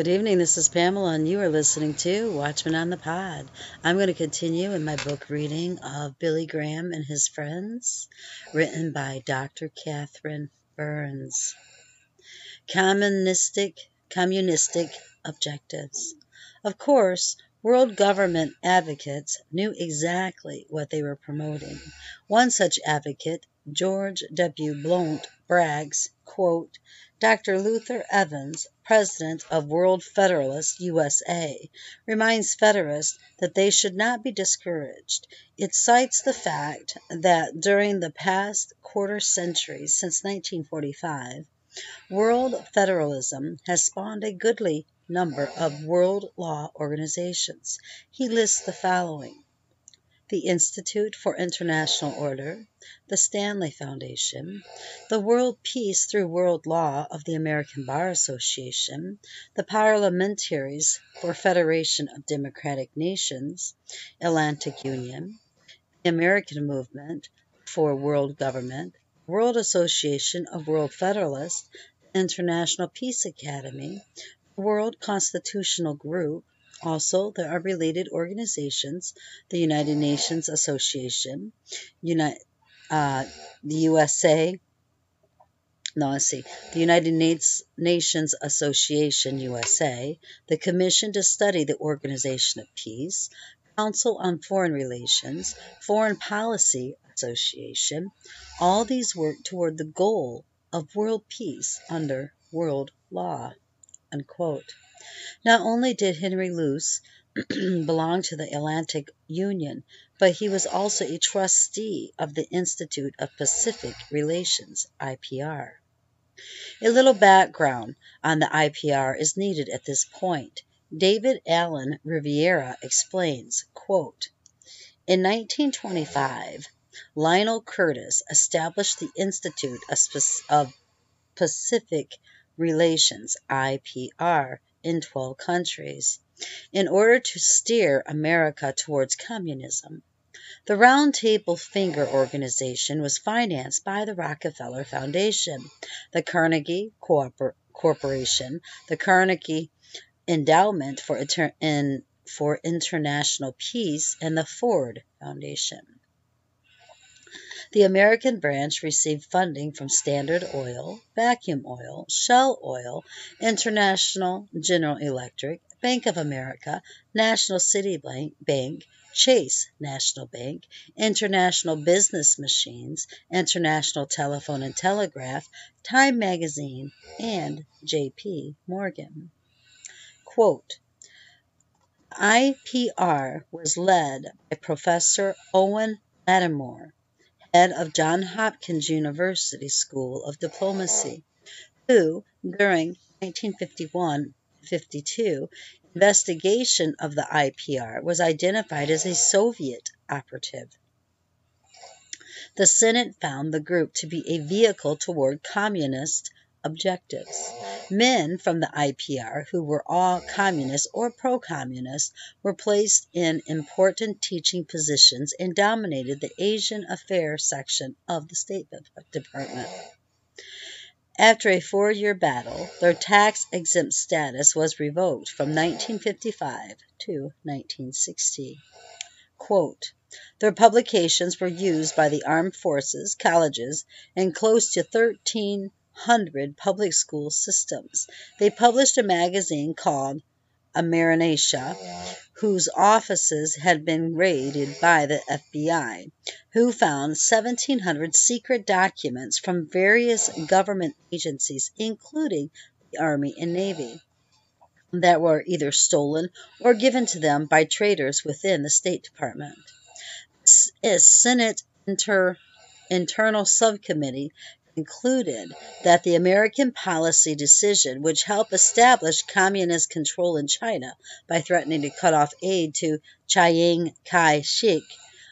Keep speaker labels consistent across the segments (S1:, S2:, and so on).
S1: Good evening. This is Pamela, and you are listening to Watchman on the Pod. I'm going to continue in my book reading of Billy Graham and His Friends, written by Dr. Catherine Burns. Communistic, communistic objectives. Of course, world government advocates knew exactly what they were promoting. One such advocate, George W. Blount, brags, quote, Dr. Luther Evans, president of World Federalists USA, reminds Federalists that they should not be discouraged. It cites the fact that during the past quarter century since 1945, World Federalism has spawned a goodly number of world law organizations. He lists the following the Institute for International Order, the Stanley Foundation, the World Peace through World Law of the American Bar Association, the Parliamentaries for Federation of Democratic Nations, Atlantic Union, the American Movement for World Government, World Association of World Federalists, International Peace Academy, World Constitutional Group, also, there are related organizations the United Nations Association, United, uh, the USA, no, let's see, the United Nations Association USA, the Commission to Study the Organization of Peace, Council on Foreign Relations, Foreign Policy Association. All these work toward the goal of world peace under world law. Unquote. Not only did Henry Luce belong to the Atlantic Union, but he was also a trustee of the Institute of Pacific Relations, IPR. A little background on the IPR is needed at this point. David Allen Rivera explains, quote, In 1925, Lionel Curtis established the Institute of Pacific Relations, IPR, in 12 countries in order to steer America towards communism. The Round Table Finger Organization was financed by the Rockefeller Foundation, the Carnegie Corporation, the Carnegie Endowment for, Inter- in, for International Peace, and the Ford Foundation. The American branch received funding from Standard Oil, Vacuum Oil, Shell Oil, International General Electric, Bank of America, National City Bank, Chase National Bank, International Business Machines, International Telephone and Telegraph, Time Magazine, and J.P. Morgan. Quote, IPR was led by Professor Owen Lattimore, head of Johns Hopkins University School of Diplomacy, who, during 1951-52 investigation of the IPR, was identified as a Soviet operative. The Senate found the group to be a vehicle toward communist objectives. Men from the IPR, who were all communist or pro communist, were placed in important teaching positions and dominated the Asian Affairs section of the State Department. After a four year battle, their tax exempt status was revoked from 1955 to 1960. Quote, their publications were used by the armed forces, colleges, and close to 13 hundred public school systems. They published a magazine called Amerasia, whose offices had been raided by the FBI, who found 1,700 secret documents from various government agencies, including the Army and Navy, that were either stolen or given to them by traitors within the State Department. A Senate Inter Internal Subcommittee concluded that the American policy decision would help establish communist control in China by threatening to cut off aid to Chiang Kai shek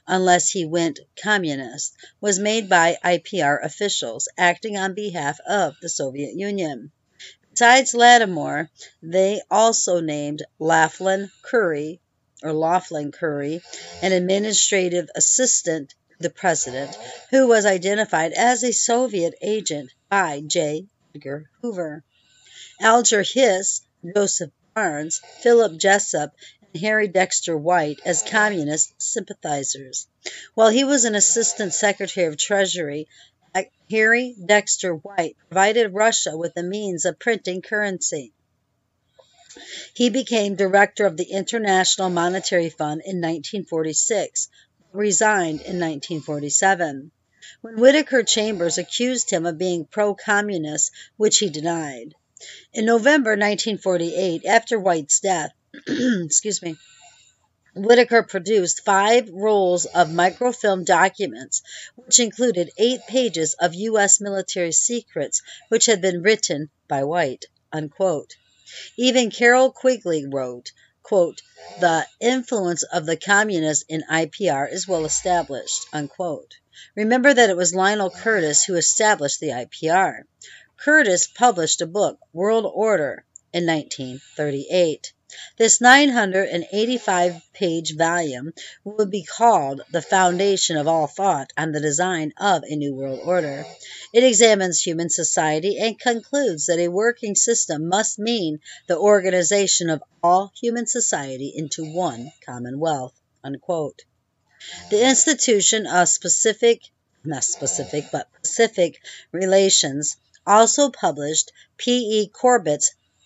S1: unless he went communist was made by IPR officials acting on behalf of the Soviet Union. Besides Lattimore, they also named Lauchlin Currie or Lauchlin Currie, an administrative assistant the president, who was identified as a Soviet agent by J. Edgar Hoover. Alger Hiss, Joseph Barnes, Philip Jessup, and Harry Dexter White as communist sympathizers. While he was an assistant secretary of Treasury, Harry Dexter White provided Russia with the means of printing currency. He became director of the International Monetary Fund in 1946, but resigned in 1947 when Whittaker Chambers accused him of being pro communist, which he denied. In November 1948, after White's death, excuse me, Whittaker produced five rolls of microfilm documents, which included eight pages of U.S. military secrets which had been written by White. Unquote. Even Carroll Quigley wrote, quote, The influence of the communists in IPR is well established. Unquote. Remember that it was Lionel Curtis who established the IPR. Curtis published a book, World Order, in 1938. This 985 page volume would be called the foundation of all thought on the design of a new world order. It examines human society and concludes that a working system must mean the organization of all human society into one commonwealth. Unquote. The institution of specific, not specific, but Pacific relations also published P. E.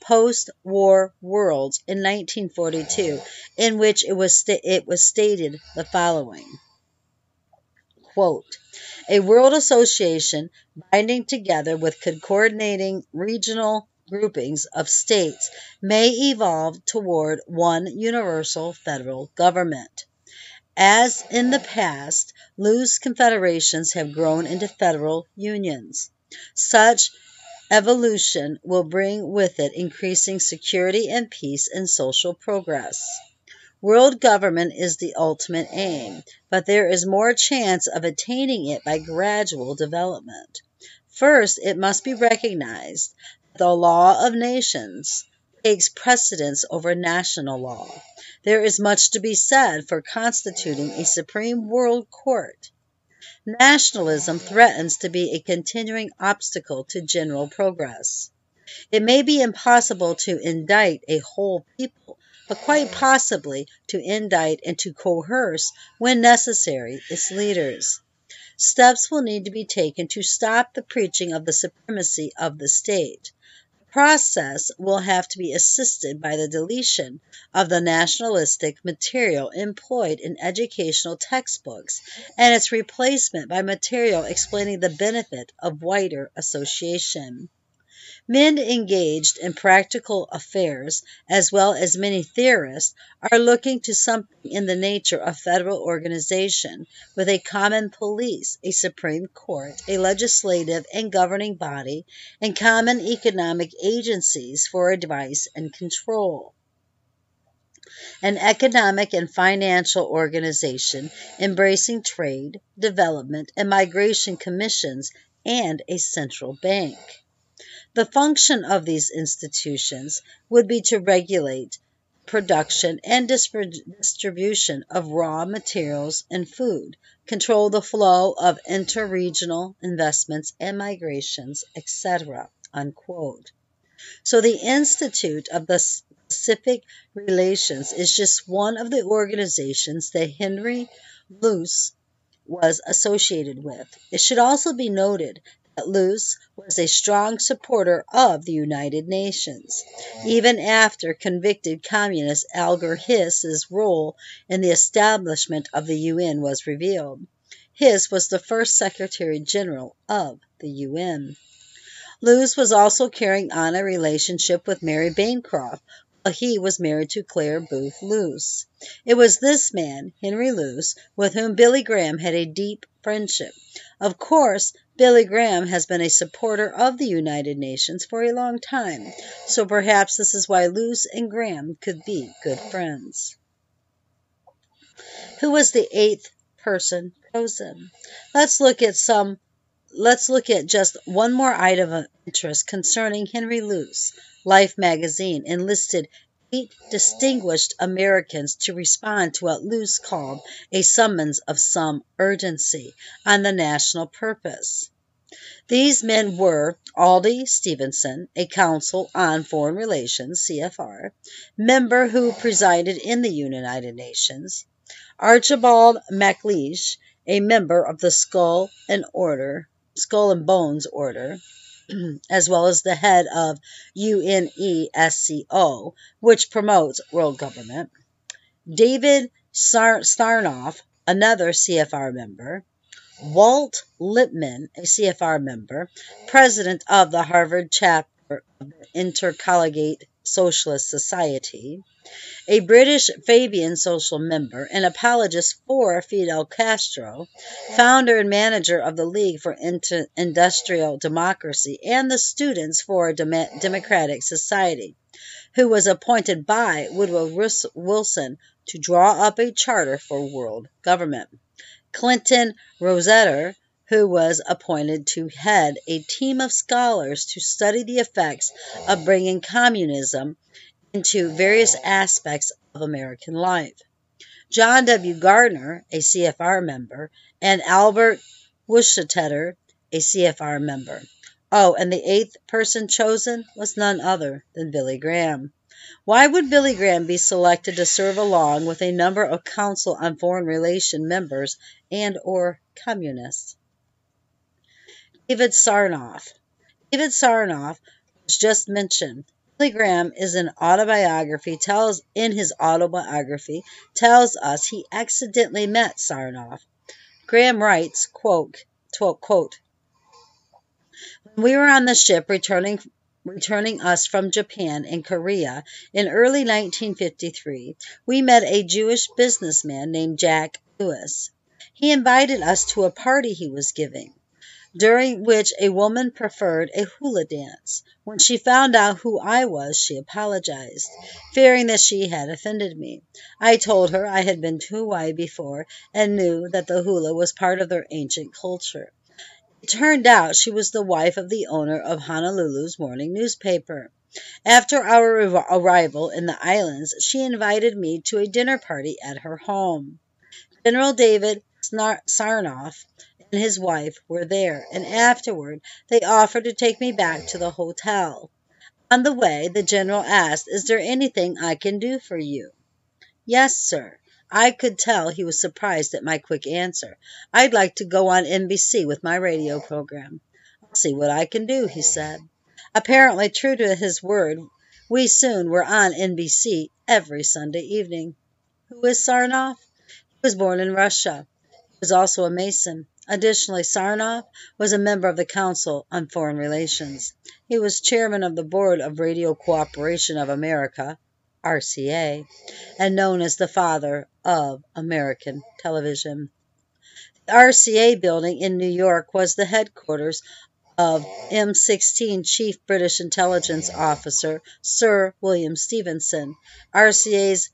S1: Corbett's Post-War Worlds in 1942, in which it was, it was stated the following. Quote, a world association binding together with coordinating regional groupings of states may evolve toward one universal federal government. As in the past, loose confederations have grown into federal unions. Such evolution will bring with it increasing security and peace and social progress. World government is the ultimate aim, but there is more chance of attaining it by gradual development. First, it must be recognized that the law of nations takes precedence over national law. There is much to be said for constituting a supreme world court. Nationalism threatens to be a continuing obstacle to general progress. It may be impossible to indict a whole people, but quite possibly to indict and to coerce, when necessary, its leaders. Steps will need to be taken to stop the preaching of the supremacy of the state process will have to be assisted by the deletion of the nationalistic material employed in educational textbooks and its replacement by material explaining the benefit of wider association. Men engaged in practical affairs, as well as many theorists, are looking to something in the nature of federal organization, with a common police, a Supreme Court, a legislative and governing body, and common economic agencies for advice and control an economic and financial organization embracing trade, development, and migration commissions, and a central bank. The function of these institutions would be to regulate production and distribution of raw materials and food, control the flow of interregional investments and migrations, etc. Unquote. So the Institute of the Pacific Relations is just one of the organizations that Henry Luce was associated with. It should also be noted Luce was a strong supporter of the United Nations, even after convicted communist Alger Hiss's role in the establishment of the UN was revealed. Hiss was the first Secretary General of the UN. Luce was also carrying on a relationship with Mary Bancroft, while he was married to Clare Boothe Luce. It was this man, Henry Luce, with whom Billy Graham had a deep friendship. Of course, Billy Graham has been a supporter of the United Nations for a long time, so perhaps this is why Luce and Graham could be good friends. Who was the eighth person chosen? Let's look at some let's look at just one more item of interest concerning Henry Luce. Life magazine enlisted eight distinguished Americans to respond to what Luce called a summons of some urgency on the national purpose. These men were Adlai Stevenson, a counsel on foreign relations, CFR, member who presided in the United Nations, Archibald MacLeish, a member of the Skull and Order, Skull and Bones Order, as well as the head of UNESCO, which promotes world government, David Sarnoff, another CFR member, Walt Lippmann, a CFR member, president of the Harvard chapter of the Intercollegiate Socialist Society, a British Fabian social member, an apologist for Fidel Castro, founder and manager of the League for Inter- Industrial Democracy and the Students for a Dem- Democratic Society, who was appointed by Woodrow Wilson to draw up a charter for world government. Clinton Rossiter, who was appointed to head a team of scholars to study the effects of bringing communism into various aspects of American life. John W. Gardner, a CFR member, and Albert Wohlstetter, a CFR member. Oh, and the eighth person chosen was none other than Billy Graham. Why would Billy Graham be selected to serve along with a number of Council on Foreign Relations members and or communists? David Sarnoff. David Sarnoff was just mentioned. Billy Graham is an autobiography tells in his autobiography tells us he accidentally met Sarnoff. Graham writes, quote, quote, when we were on the ship returning returning us from Japan and Korea in early 1953, we met a Jewish businessman named Jack Lewis. He invited us to a party he was giving, during which a woman preferred a hula dance. When she found out who I was, she apologized, fearing that she had offended me. I told her I had been to Hawaii before and knew that the hula was part of their ancient culture. It turned out she was the wife of the owner of Honolulu's morning newspaper. After our arrival in the islands, she invited me to a dinner party at her home. General David Sarnoff and his wife were there, and afterward they offered to take me back to the hotel. On the way, the general asked, Is there anything I can do for you? Yes, sir. I could tell he was surprised at my quick answer. I'd like to go on NBC with my radio program. I'll see what I can do, he said. Apparently true to his word, we soon were on NBC every Sunday evening. Who is Sarnoff? He was born in Russia. He was also a Mason. Additionally, Sarnoff was a member of the Council on Foreign Relations. He was chairman of the board of Radio Cooperation of America, RCA, and known as the father of American television. The RCA building in New York was the headquarters of MI6 Chief British Intelligence Officer Sir William Stephenson. RCA's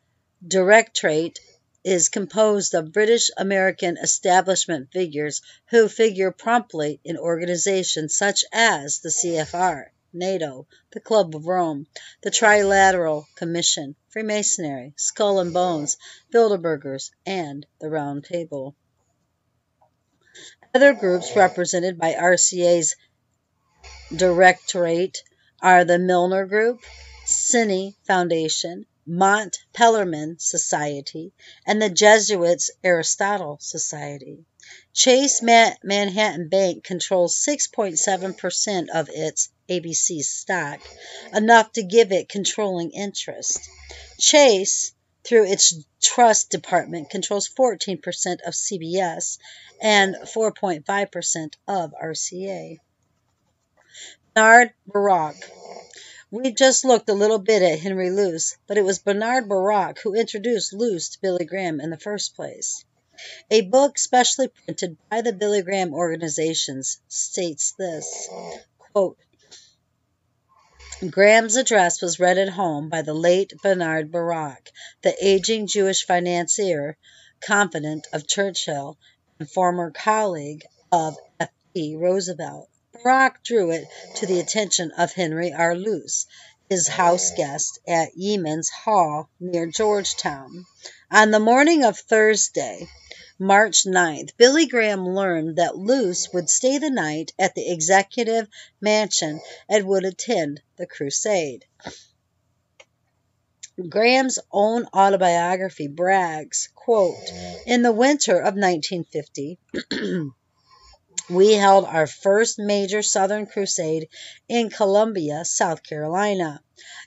S1: directorate is composed of British American establishment figures who figure promptly in organizations such as the CFR. NATO, the Club of Rome, the Trilateral Commission, Freemasonry, Skull and Bones, Bilderbergers, and the Round Table. Other groups represented by RCA's directorate are the Milner Group, Cine Foundation, Mont Pelerin Society, and the Jesuits Aristotle Society. Chase Manhattan Bank controls 6.7% of its ABC stock, enough to give it controlling interest. Chase, through its trust department, controls 14% of CBS and 4.5% of RCA. Bernard Baruch. We just looked a little bit at Henry Luce, but it was Bernard Baruch who introduced Luce to Billy Graham in the first place. A book specially printed by the Billy Graham organizations states this quote, Graham's address was read at home by the late Bernard Baruch, the aging Jewish financier, confidant of Churchill, and former colleague of F. D. Roosevelt. Baruch drew it to the attention of Henry R. Luce, his house guest at Yeamans Hall near Georgetown. On the morning of Thursday, March 9th, Billy Graham learned that Luce would stay the night at the executive mansion and would attend the crusade. Graham's own autobiography brags, quote, In the winter of 1950, we held our first major Southern crusade in Columbia, South Carolina.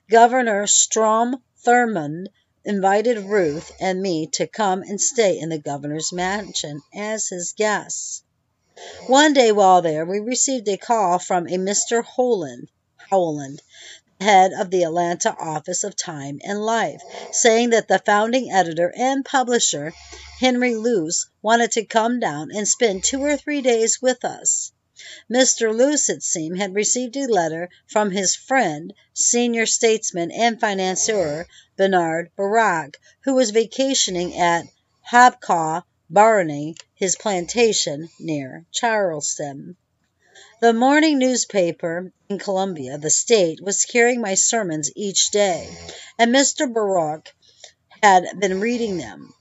S1: Governor Strom Thurmond invited Ruth and me to come and stay in the governor's mansion as his guests. One day while there, we received a call from a Mr. Howland, Howland, head of the Atlanta office of Time and Life, saying that the founding editor and publisher, Henry Luce, wanted to come down and spend two or three days with us. Mr. Luce, it seemed, had received a letter from his friend, senior statesman and financier, Bernard Barak, who was vacationing at Hobcaw Barony, his plantation near Charleston. The morning newspaper in Columbia, The State, was carrying my sermons each day, and Mr. Barak had been reading them.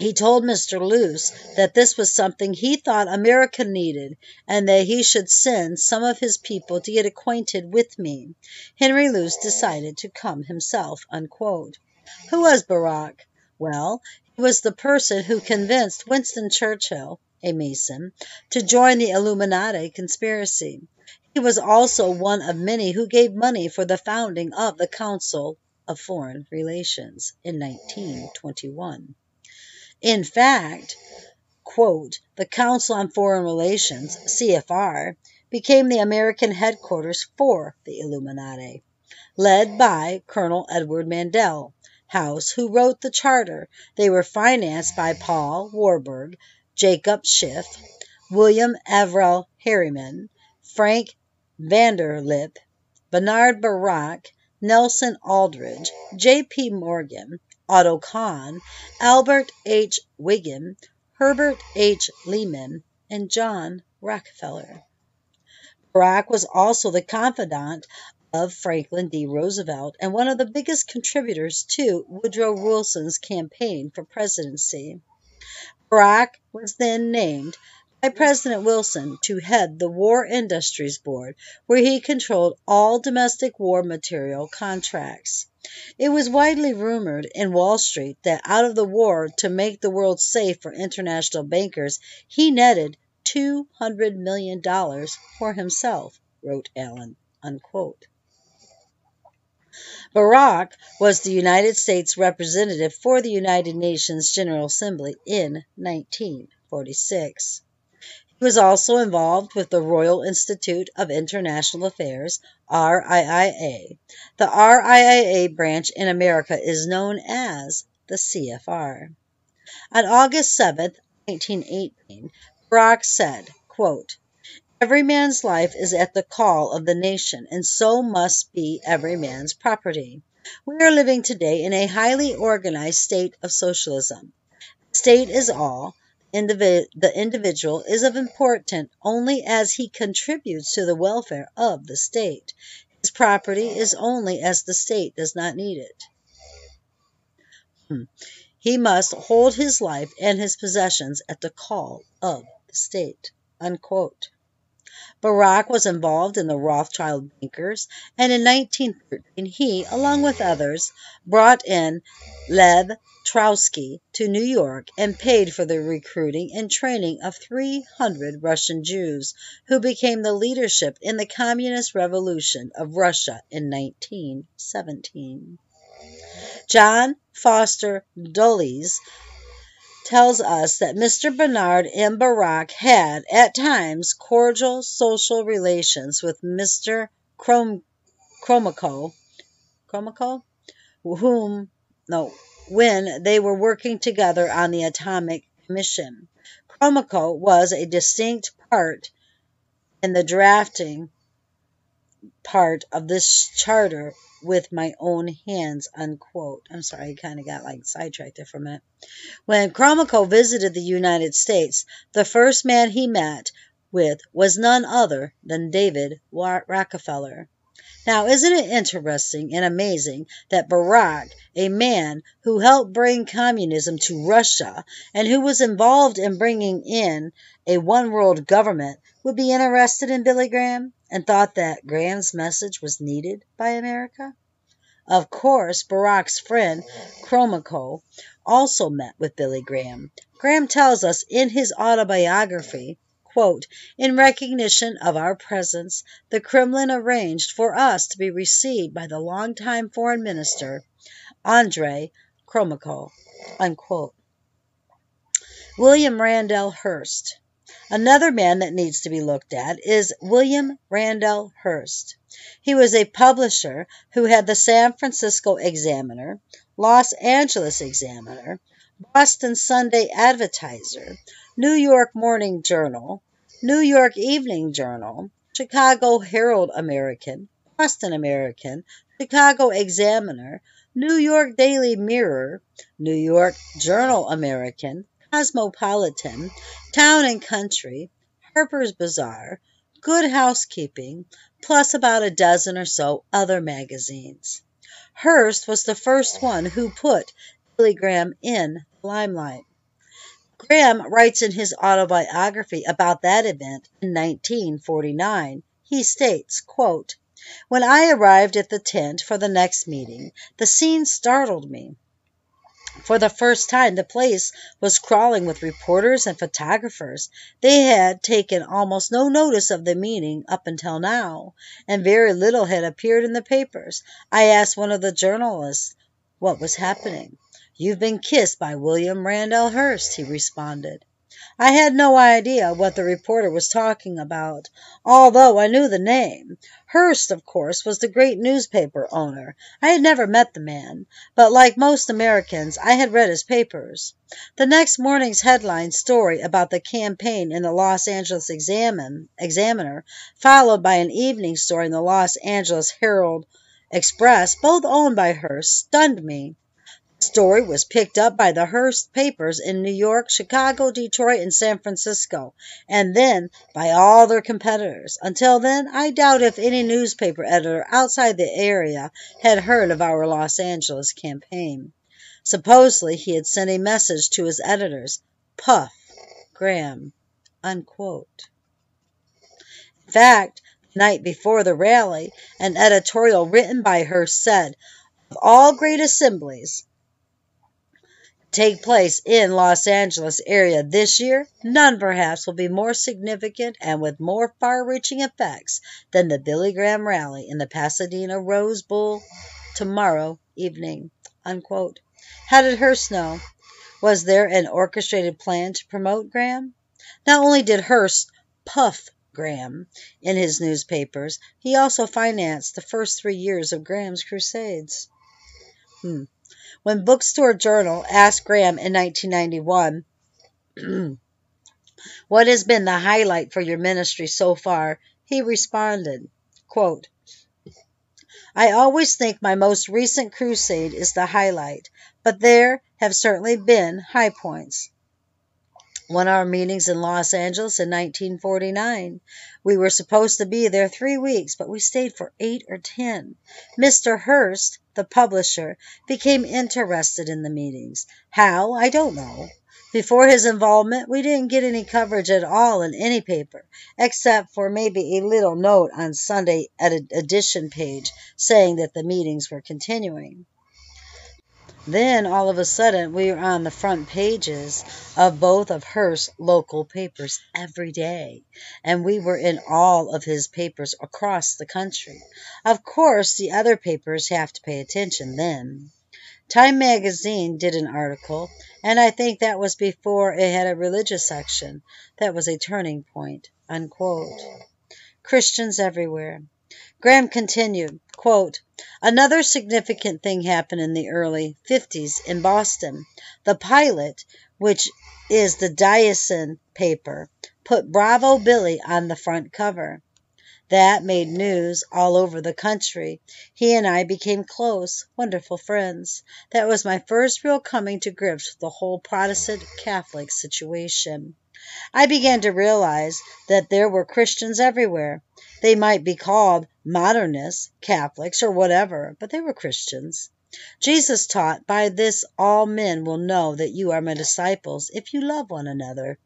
S1: He told Mr. Luce that this was something he thought America needed, and that he should send some of his people to get acquainted with me. Henry Luce decided to come himself. Unquote. Who was Barak? Well, he was the person who convinced Winston Churchill, a Mason, to join the Illuminati conspiracy. He was also one of many who gave money for the founding of the Council of Foreign Relations in 1921. In fact, quote, the Council on Foreign Relations, CFR, became the American headquarters for the Illuminati, led by Colonel Edward Mandell House, who wrote the charter. They were financed by Paul Warburg, Jacob Schiff, William Averell Harriman, Frank Vanderlip, Bernard Barak, Nelson Aldrich, J. P. Morgan, Otto Kahn, Albert H. Wiggin, Herbert H. Lehman, and John Rockefeller. Barak was also the confidant of Franklin D. Roosevelt and one of the biggest contributors to Woodrow Wilson's campaign for presidency. Barak was then named by President Wilson to head the War Industries Board, where he controlled all domestic war material contracts. It was widely rumored in Wall Street that out of the war to make the world safe for international bankers, he netted $200 million for himself, wrote Allen. Unquote. Barak was the United States representative for the United Nations General Assembly in 1946. He was also involved with the Royal Institute of International Affairs, RIIA. The RIIA branch in America is known as the CFR. On August 7, 1918, Barak said, quote, Every man's life is at the call of the nation, and so must be every man's property. We are living today in a highly organized state of socialism. The state is all, the individual is of importance only as he contributes to the welfare of the state. His property is only as the state does not need it. Hmm. He must hold his life and his possessions at the call of the state. Unquote. Barak was involved in the Rothschild bankers, and in 1913 he, along with others, brought in Lev Trotsky to New York and paid for the recruiting and training of 300 Russian Jews, who became the leadership in the Communist Revolution of Russia in 1917. John Foster Dulles tells us that Mr. Bernard M. Barak had, at times, cordial social relations with Mr. Gromyko, whom, no, when they were working together on the Atomic Commission. Gromyko was a distinct part in the drafting part of this charter with my own hands, unquote. I'm sorry, I kind of got like sidetracked there for a minute. When Gromyko visited the United States, the first man he met with was none other than David Rockefeller. Now, isn't it interesting and amazing that Barack, a man who helped bring communism to Russia and who was involved in bringing in a one world government, would be interested in Billy Graham and thought that Graham's message was needed by America? Of course, Barack's friend Gromyko also met with Billy Graham. Graham tells us in his autobiography Quote, in recognition of our presence, the Kremlin arranged for us to be received by the longtime foreign minister, Andrei Gromyko. Unquote. William Randell Hearst. Another man that needs to be looked at is William Randell Hearst. He was a publisher who had the San Francisco Examiner, Los Angeles Examiner, Boston Sunday Advertiser, New York Morning Journal, New York Evening Journal, Chicago Herald American, Boston American, Chicago Examiner, New York Daily Mirror, New York Journal American, Cosmopolitan, Town and Country, Harper's Bazaar, Good Housekeeping, plus about a dozen or so other magazines. Hearst was the first one who put Billy Graham in the limelight. Graham writes in his autobiography about that event in 1949. He states, quote, When I arrived at the tent for the next meeting, the scene startled me. For the first time, the place was crawling with reporters and photographers. They had taken almost no notice of the meeting up until now, and very little had appeared in the papers. I asked one of the journalists what was happening. You've been kissed by William Randell Hearst, he responded. I had no idea what the reporter was talking about, although I knew the name. Hearst, of course, was the great newspaper owner. I had never met the man, but like most Americans, I had read his papers. The next morning's headline story about the campaign in the Los Angeles Examine, Examiner, followed by an evening story in the Los Angeles Herald Express, both owned by Hearst, stunned me story was picked up by the Hearst papers in New York, Chicago, Detroit, and San Francisco, and then by all their competitors. Until then, I doubt if any newspaper editor outside the area had heard of our Los Angeles campaign. Supposedly, he had sent a message to his editors, Puff, Graham, unquote. In fact, the night before the rally, an editorial written by Hearst said, of all great assemblies, take place in Los Angeles area this year, none perhaps will be more significant and with more far-reaching effects than the Billy Graham rally in the Pasadena Rose Bowl tomorrow evening. Unquote. How did Hearst know? Was there an orchestrated plan to promote Graham? Not only did Hearst puff Graham in his newspapers, he also financed the first three years of Graham's crusades. Hmm. When Bookstore Journal asked Graham in 1991, What has been the highlight for your ministry so far? he responded, quote, I always think my most recent crusade is the highlight, but there have certainly been high points. One of our meetings in Los Angeles in 1949. We were supposed to be there three weeks, but we stayed for eight or ten. Mr. Hearst, the publisher, became interested in the meetings. How, I don't know. Before his involvement, we didn't get any coverage at all in any paper, except for maybe a little note on Sunday at an edition page saying that the meetings were continuing. Then, all of a sudden, we were on the front pages of both of Hearst's local papers every day, and we were in all of his papers across the country. Of course, the other papers have to pay attention then. Time magazine did an article, and I think that was before it had a religious section. That was a turning point. Unquote. Christians everywhere. Graham continued, quote, Another significant thing happened in the early 50s in Boston. The Pilot, which is the diocesan paper, put Bravo Billy on the front cover. That made news all over the country. He and I became close, wonderful friends. That was my first real coming to grips with the whole Protestant Catholic situation. I began to realize that there were Christians everywhere. They might be called modernists, Catholics, or whatever, but they were Christians. Jesus taught, By this all men will know that you are my disciples if you love one another.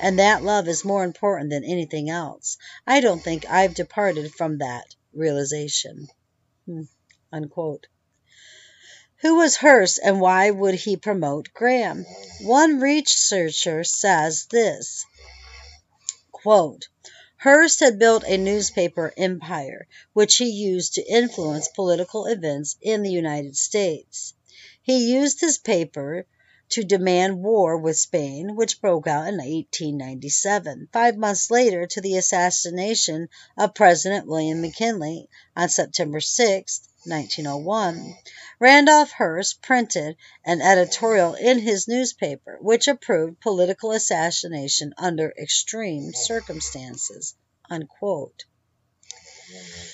S1: And that love is more important than anything else. I don't think I've departed from that realization. Hmm. Unquote. Who was Hearst and why would he promote Graham? One researcher says this quote, Hearst had built a newspaper empire, which he used to influence political events in the United States. He used his paper to demand war with Spain, which broke out in 1897, five months later to the assassination of President William McKinley on September 6, 1901. Randolph Hearst printed an editorial in his newspaper which approved political assassination under extreme circumstances. Unquote.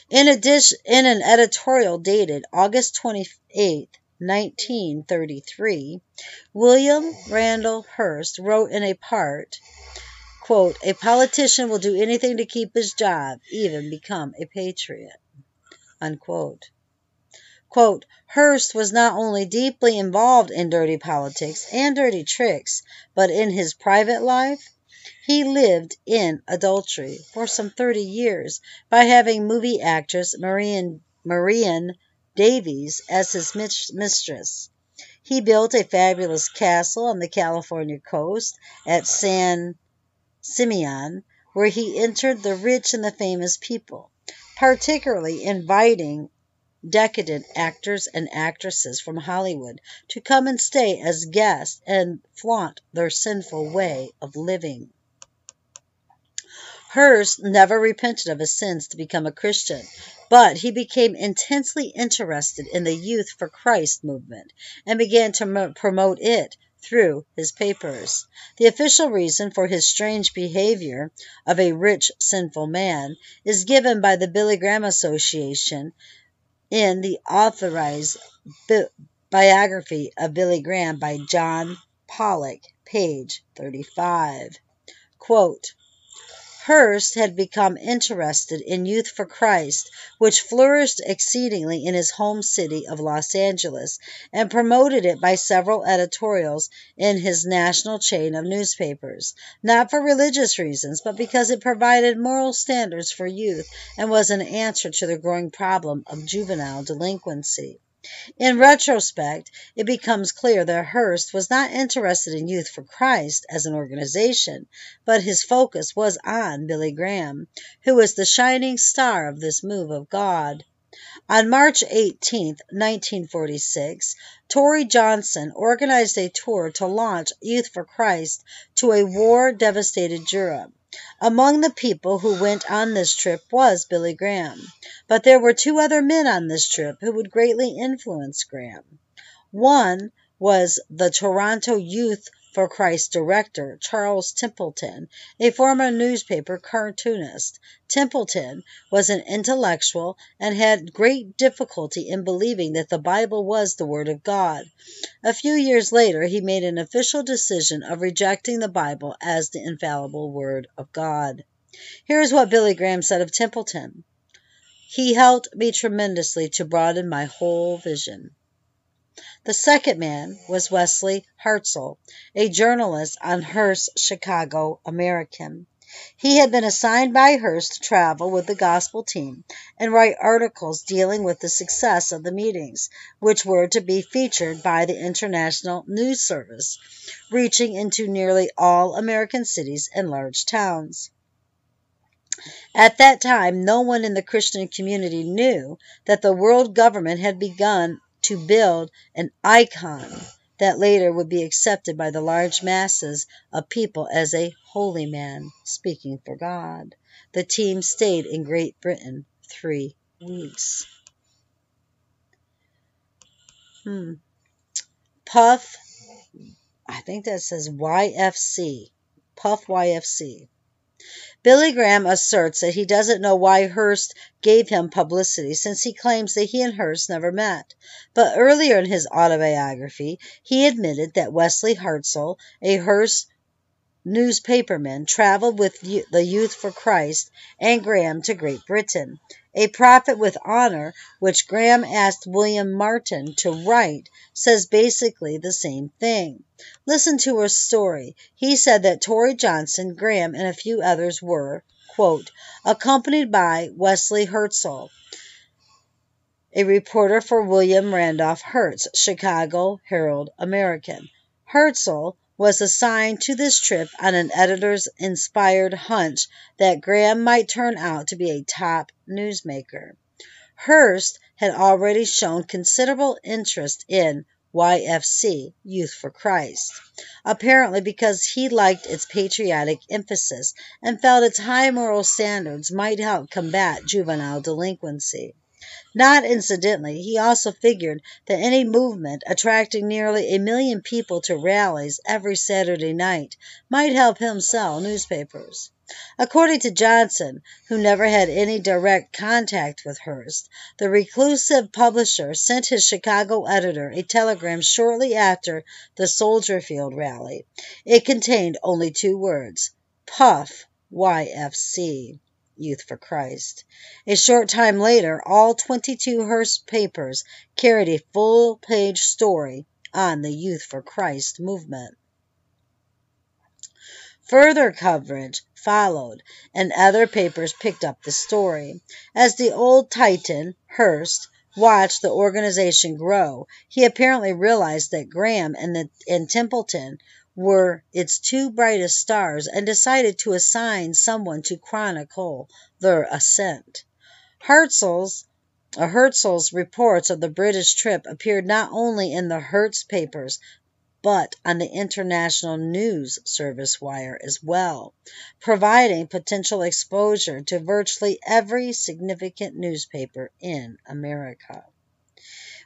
S1: In addition, in an editorial dated August 28, 1933, William Randolph Hearst wrote in a part, quote, "A politician will do anything to keep his job, even become a patriot." Unquote. Quote, Hearst was not only deeply involved in dirty politics and dirty tricks, but in his private life, he lived in adultery for some 30 years by having movie actress Marion, Marion Davies as his mistress. He built a fabulous castle on the California coast at San Simeon, where he entered the rich and the famous people, particularly inviting decadent actors and actresses from Hollywood to come and stay as guests and flaunt their sinful way of living. Hearst never repented of his sins to become a Christian, but he became intensely interested in the Youth for Christ movement and began to promote it through his papers. The official reason for his strange behavior of a rich, sinful man is given by the Billy Graham Association in the authorized bi- biography of Billy Graham by John Pollock, page 35. Quote, Hearst had become interested in Youth for Christ, which flourished exceedingly in his home city of Los Angeles, and promoted it by several editorials in his national chain of newspapers, not for religious reasons, but because it provided moral standards for youth and was an answer to the growing problem of juvenile delinquency. In retrospect, it becomes clear that Hearst was not interested in Youth for Christ as an organization, but his focus was on Billy Graham, who was the shining star of this move of God. On March 18, 1946, Torrey Johnson organized a tour to launch Youth for Christ to a war devastated Europe. Among the people who went on this trip was Billy Graham. But there were two other men on this trip who would greatly influence Graham. One was the Toronto Youth for Christ director, Charles Templeton, a former newspaper cartoonist. Templeton was an intellectual and had great difficulty in believing that the Bible was the Word of God. A few years later, he made an official decision of rejecting the Bible as the infallible Word of God. Here is what Billy Graham said of Templeton He helped me tremendously to broaden my whole vision. The second man was Wesley Hartzell, a journalist on Hearst's Chicago American. He had been assigned by Hearst to travel with the gospel team and write articles dealing with the success of the meetings, which were to be featured by the International News Service, reaching into nearly all American cities and large towns. At that time, no one in the Christian community knew that the world government had begun to build an icon that later would be accepted by the large masses of people as a holy man speaking for God. The team stayed in Great Britain three weeks. Hmm. Puff, I think that says YFC. Puff YFC. Billy Graham asserts that he doesn't know why Hearst gave him publicity since he claims that he and Hearst never met. But earlier in his autobiography, he admitted that Wesley Hartzell, a Hearst newspapermen traveled with the Youth for Christ and Graham to Great Britain. A Prophet with Honor, which Graham asked William Martin to write, says basically the same thing. Listen to her story. He said that Torrey Johnson, Graham, and a few others were, quote, accompanied by Wesley Hirzel, a reporter for William Randolph Hearst, Chicago Herald American. Hirzel was assigned to this trip on an editor's inspired hunch that Graham might turn out to be a top newsmaker. Hearst had already shown considerable interest in YFC, Youth for Christ, apparently because he liked its patriotic emphasis and felt its high moral standards might help combat juvenile delinquency. Not incidentally, he also figured that any movement attracting nearly a million people to rallies every Saturday night might help him sell newspapers. According to Johnson, who never had any direct contact with Hearst, the reclusive publisher sent his Chicago editor a telegram shortly after the Soldier Field rally. It contained only two words Puff YFC. Youth for Christ. A short time later, all 22 Hearst papers carried a full page story on the Youth for Christ movement. Further coverage followed, and other papers picked up the story. As the old Titan, Hearst, watched the organization grow, he apparently realized that Graham and, the, and Templeton were its two brightest stars and decided to assign someone to chronicle their ascent. Hirzel's uh, Hirzel's reports of the British trip appeared not only in the Hearst papers, but on the International News Service wire as well, providing potential exposure to virtually every significant newspaper in America.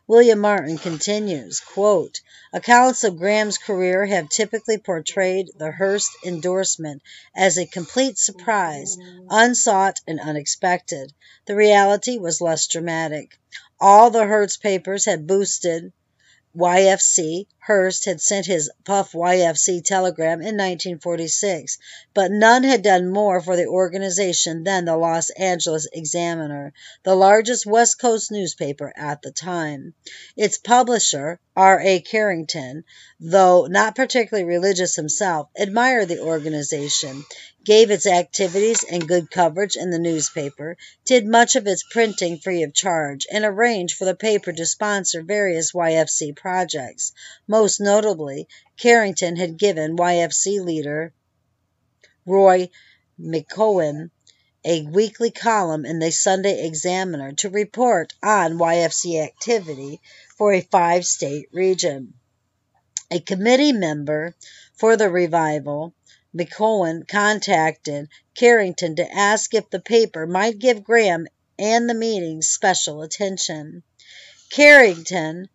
S1: William Martin continues, quote, Accounts of Graham's career have typically portrayed the Hearst endorsement as a complete surprise, unsought and unexpected. The reality was less dramatic. All the Hearst papers had boosted YFC, Hearst had sent his Puff YFC telegram in 1946, but none had done more for the organization than the Los Angeles Examiner, the largest West Coast newspaper at the time. Its publisher, R. A. Carrington, though not particularly religious himself, admired the organization gave its activities and good coverage in the newspaper, did much of its printing free of charge, and arranged for the paper to sponsor various YFC projects. Most notably, Carrington had given YFC leader Roy McKeown a weekly column in the Sunday Examiner to report on YFC activity for a five state region. A committee member for the revival McKeown contacted Carrington to ask if the paper might give Graham and the meeting special attention. Carrington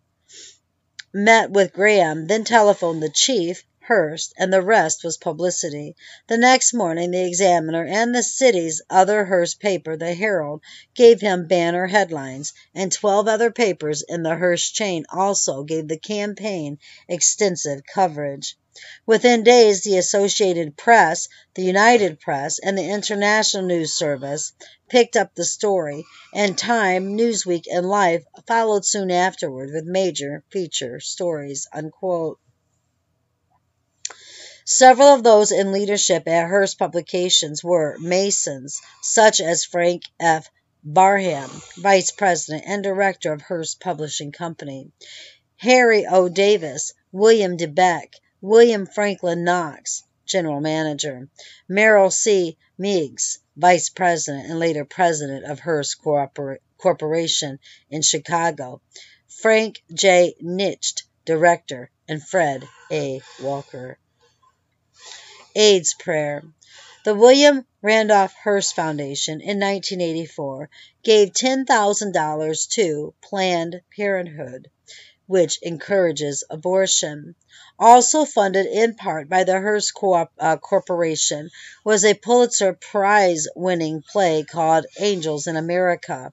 S1: met with Graham, then telephoned the chief, Hearst, and the rest was publicity. The next morning the Examiner and the city's other Hearst paper, the Herald, gave him banner headlines, and twelve other papers in the Hearst chain also gave the campaign extensive coverage. Within days, the Associated Press, the United Press, and the International News Service picked up the story, and Time, Newsweek, and Life followed soon afterward with major feature stories. Unquote. Several of those in leadership at Hearst Publications were Masons, such as Frank F. Barham, Vice President and Director of Hearst Publishing Company, Harry O. Davis, William DeBeck, William Franklin Knox, General Manager, Merrill C. Meigs, Vice President and later President of Hearst Corporation in Chicago, Frank J. Nicht, Director, and Fred A. Walker. AIDS Prayer. The William Randolph Hearst Foundation in 1984 gave $10,000 to Planned Parenthood, which encourages abortion. Also funded in part by the Hearst Co- uh, Corporation was a Pulitzer Prize winning play called Angels in America,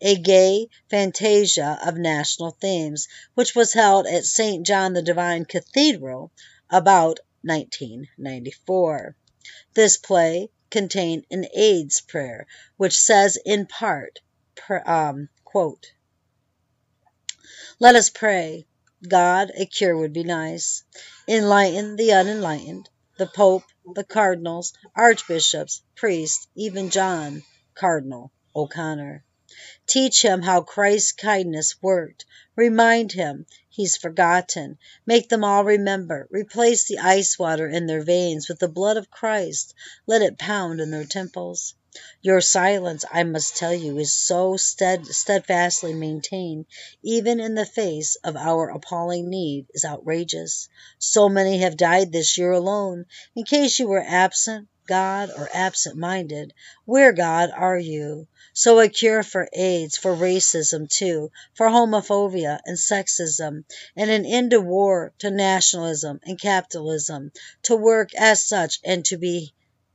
S1: a gay fantasia of national themes, which was held at St. John the Divine Cathedral about 1994. This play contained an AIDS prayer, which says in part, um, quote, Let us pray. God, a cure would be nice. Enlighten the unenlightened, the Pope, the cardinals, archbishops, priests, even John, Cardinal O'Connor. Teach him how Christ's kindness worked. Remind him he's forgotten. Make them all remember. Replace the ice water in their veins with the blood of Christ. Let it pound in their temples. Your silence, I must tell you, is so stead, steadfastly maintained, even in the face of our appalling need, is outrageous. So many have died this year alone. In case you were absent, God, or absent minded, where, God, are you? So a cure for AIDS, for racism too, for homophobia and sexism, and an end to war, to nationalism and capitalism, to work as such and to be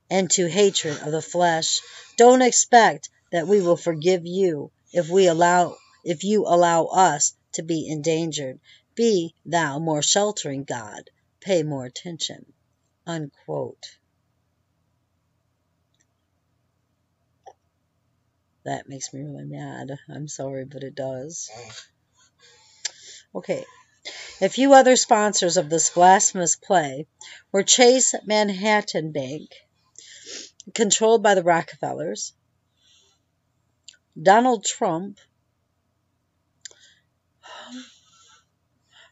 S1: and to hatred of the flesh. Don't expect that we will forgive you if we allow if you allow us to be endangered. Be thou more sheltering, God. Pay more attention. Unquote. That makes me really mad. I'm sorry, but it does. Okay. A few other sponsors of this blasphemous play were Chase Manhattan Bank, controlled by the Rockefellers, Donald Trump,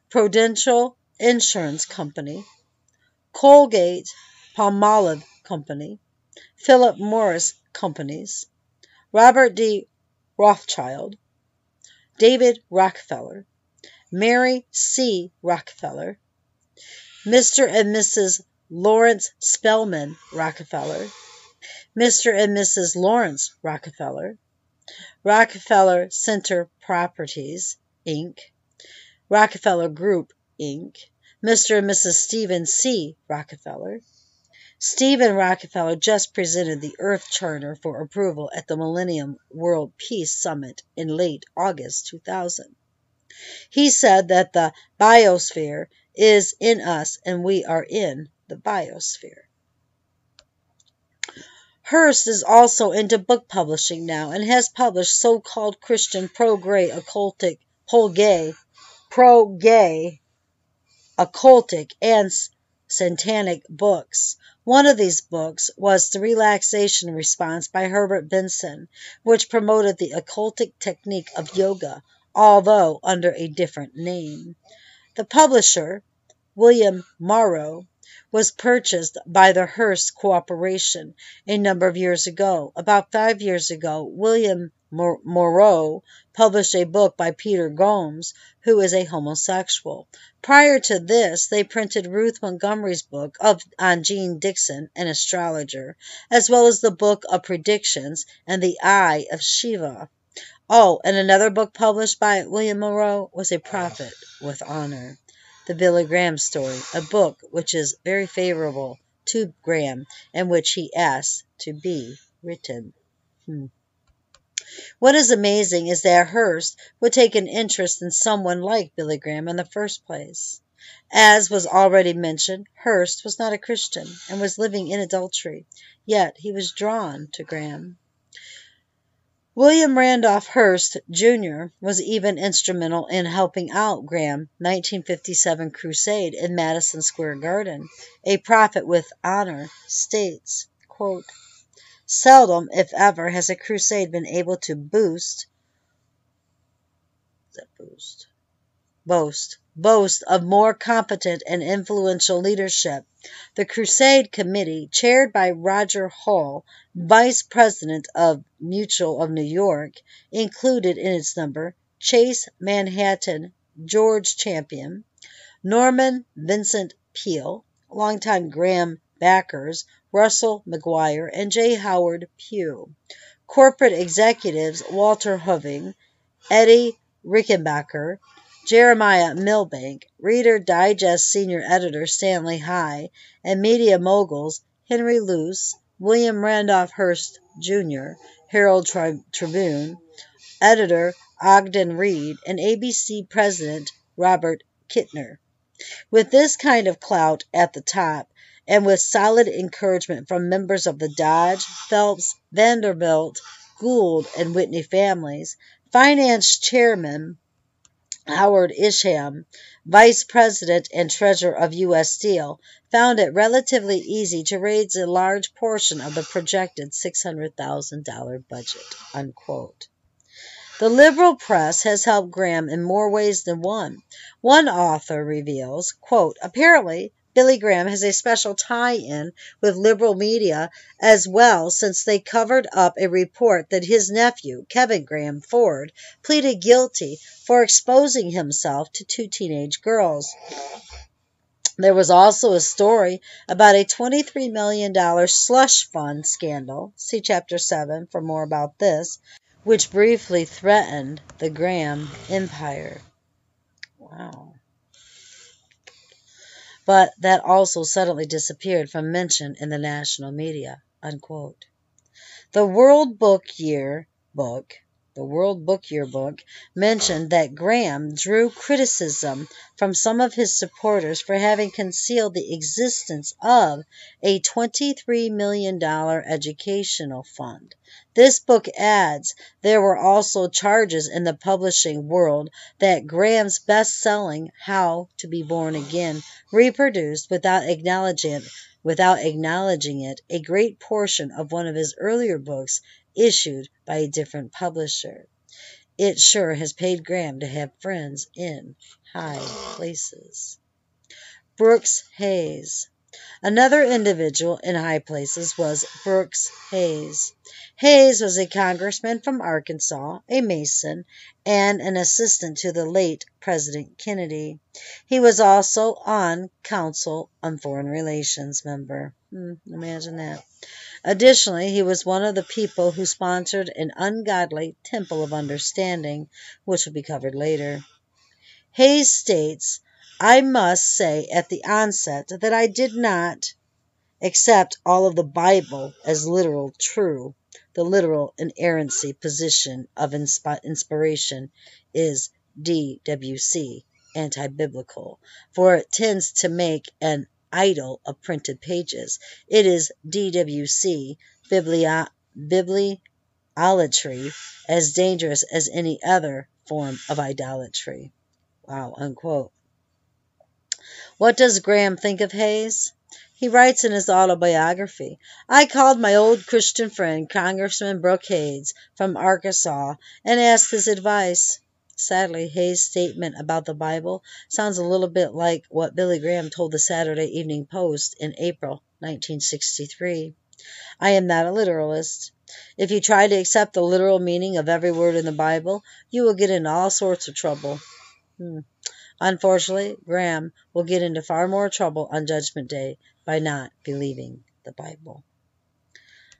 S1: Prudential Insurance Company, Colgate Palmolive Company, Philip Morris Companies, Robert D. Rothschild, David Rockefeller, Mary C. Rockefeller, Mr. and Mrs. Laurance Spelman Rockefeller, Mr. and Mrs. Laurance Rockefeller, Rockefeller Center Properties, Inc., Rockefeller Group, Inc., Mr. and Mrs. Stephen C. Rockefeller. Stephen Rockefeller just presented the Earth Charter for approval at the Millennium World Peace Summit in late August 2000. He said that the biosphere is in us and we are in the biosphere. Hearst is also into book publishing now and has published so-called Christian pro-gay occultic, pro-gay, pro-gay, occultic, and satanic books. One of these books was The Relaxation Response by Herbert Benson, which promoted the occultic technique of yoga, although under a different name. The publisher, William Morrow, was purchased by the Hearst Corporation a number of years ago. About five years ago, William Morrow published a book by Peter Gomes, who is a homosexual. Prior to this, they printed Ruth Montgomery's book of, on Jeane Dixon, an astrologer, as well as the Book of Predictions and The Eye of Shiva. Oh, and another book published by William Morrow was A Prophet with Honor. The Billy Graham Story, a book which is very favorable to Graham and which he asked to be written. Hmm. What is amazing is that Hearst would take an interest in someone like Billy Graham in the first place. As was already mentioned, Hearst was not a Christian and was living in adultery, yet he was drawn to Graham. William Randolph Hearst, Jr. was even instrumental in helping out Graham 1957 crusade in Madison Square Garden. A prophet with honor states, quote, Seldom, if ever, has a crusade been able to boost that boost boast boast of more competent and influential leadership. The Crusade Committee, chaired by Roger Hall, Vice President of Mutual of New York, included in its number Chase Manhattan, George Champion, Norman Vincent Peale, longtime Graham backers Russell Maguire and J. Howard Pew, corporate executives Walter Hoving, Eddie Rickenbacker, Jeremiah Milbank, Reader Digest senior editor Stanley High, and media moguls Henry Luce, William Randolph Hearst, Jr., Herald Tribune, editor Ogden Reid, and ABC president Robert Kintner. With this kind of clout at the top, and with solid encouragement from members of the Dodge, Phelps, Vanderbilt, Gould, and Whitney families, finance chairman Howard Isham, vice president and treasurer of U.S. Steel, found it relatively easy to raise a large portion of the projected $600,000 budget. Unquote. The liberal press has helped Graham in more ways than one. One author reveals, quote, apparently Billy Graham has a special tie-in with liberal media as well since they covered up a report that his nephew, Kevin Graham Ford, pleaded guilty for exposing himself to two teenage girls. There was also a story about a $23 million slush fund scandal. See Chapter 7 for more about this, which briefly threatened the Graham empire. Wow. But that also suddenly disappeared from mention in the national media. Unquote. The World Book Year book the World Book Yearbook, mentioned that Graham drew criticism from some of his supporters for having concealed the existence of a $23 million educational fund. This book adds there were also charges in the publishing world that Graham's best selling How to Be Born Again reproduced without acknowledging it without acknowledging it, a great portion of one of his earlier books issued by a different publisher. It sure has paid Graham to have friends in high places. Brooks Hays. Another individual in high places was Brooks Hays. Hays was a congressman from Arkansas, a Mason, and an assistant to the late President Kennedy. He was also on Council on Foreign Relations member. Hmm, imagine that. Additionally, he was one of the people who sponsored an ungodly Temple of Understanding, which will be covered later. Hays states, I must say at the onset that I did not accept all of the Bible as literal true. The literal inerrancy position of insp- inspiration is DWC, anti biblical, for it tends to make an idol of printed pages. It is DWC, bibliolatry, as dangerous as any other form of idolatry. Wow, unquote. What does Graham think of Hays? He writes in his autobiography I called my old Christian friend, Congressman Brooke Hays, from Arkansas, and asked his advice. Sadly, Hays' statement about the Bible sounds a little bit like what Billy Graham told the Saturday Evening Post in April 1963. I am not a literalist. If you try to accept the literal meaning of every word in the Bible, you will get into all sorts of trouble. Hmm. Unfortunately, Graham will get into far more trouble on Judgment Day by not believing the Bible.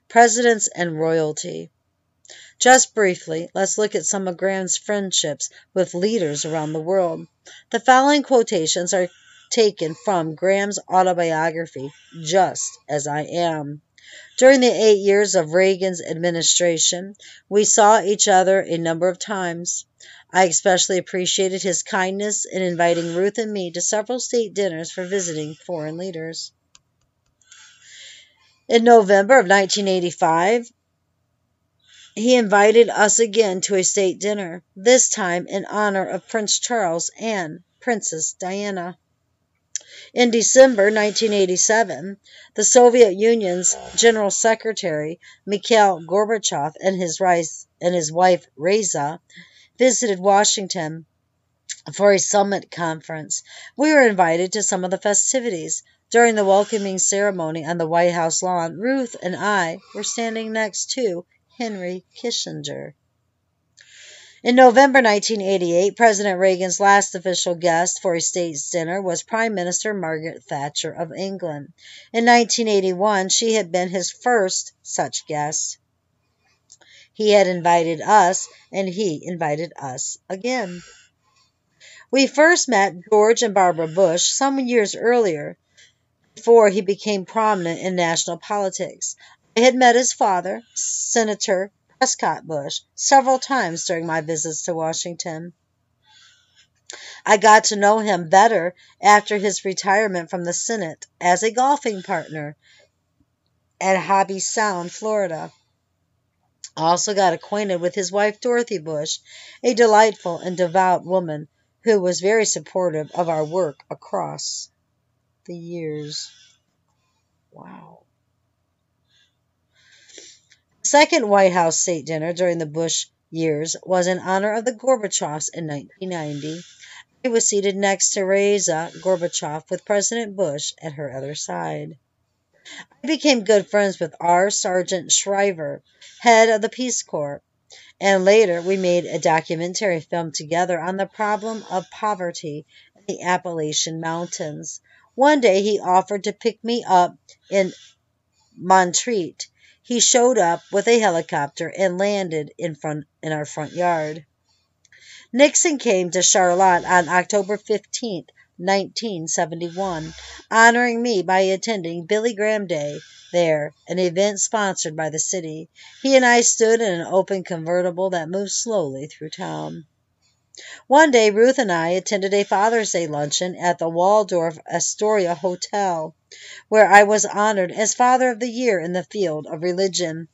S1: Presidents and Royalty just briefly, let's look at some of Graham's friendships with leaders around the world. The following quotations are taken from Graham's autobiography, Just as I Am. During the eight years of Reagan's administration, we saw each other a number of times. I especially appreciated his kindness in inviting Ruth and me to several state dinners for visiting foreign leaders. In November of 1985, he invited us again to a state dinner, this time in honor of Prince Charles and Princess Diana. In December 1987, the Soviet Union's General Secretary Mikhail Gorbachev and his, wife Raisa visited Washington for a summit conference. We were invited to some of the festivities. During the welcoming ceremony on the White House lawn, Ruth and I were standing next to Henry Kissinger. In November 1988, President Reagan's last official guest for a state dinner was Prime Minister Margaret Thatcher of England. In 1981, she had been his first such guest. He had invited us, and he invited us again. We first met George and Barbara Bush some years earlier, before he became prominent in national politics. I had met his father, Senator Prescott Bush, several times during my visits to Washington. I got to know him better after his retirement from the Senate as a golfing partner at Hobe Sound, Florida. I also got acquainted with his wife, Dorothy Bush, a delightful and devout woman who was very supportive of our work across the years. Wow. The second White House state dinner during the Bush years was in honor of the Gorbachevs in 1990. I was seated next to Raisa Gorbachev with President Bush at her other side. I became good friends with R. Sargent Shriver, head of the Peace Corps and later we made a documentary film together on the problem of poverty in the Appalachian Mountains. One day he offered to pick me up in Montreat. He showed up with a helicopter and landed in front in our front yard. Nixon came to Charlotte on October 15, 1971, honoring me by attending Billy Graham Day there, an event sponsored by the city. He and I stood in an open convertible that moved slowly through town. One day, Ruth and I attended a Father's Day luncheon at the Waldorf Astoria Hotel, where I was honored as Father of the Year in the field of religion.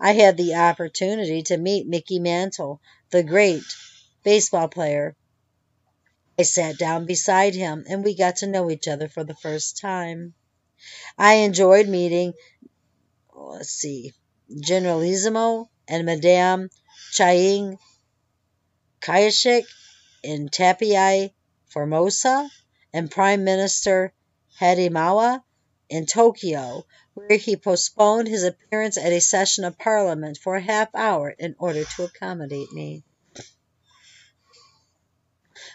S1: I had the opportunity to meet Mickey Mantle, the great baseball player. I sat down beside him and we got to know each other for the first time. I enjoyed meeting, let's see, Generalissimo and Madame Chiang Kai-shek in Taipei, Formosa, and Prime Minister Hidemoto in Tokyo, where he postponed his appearance at a session of Parliament for a half hour in order to accommodate me.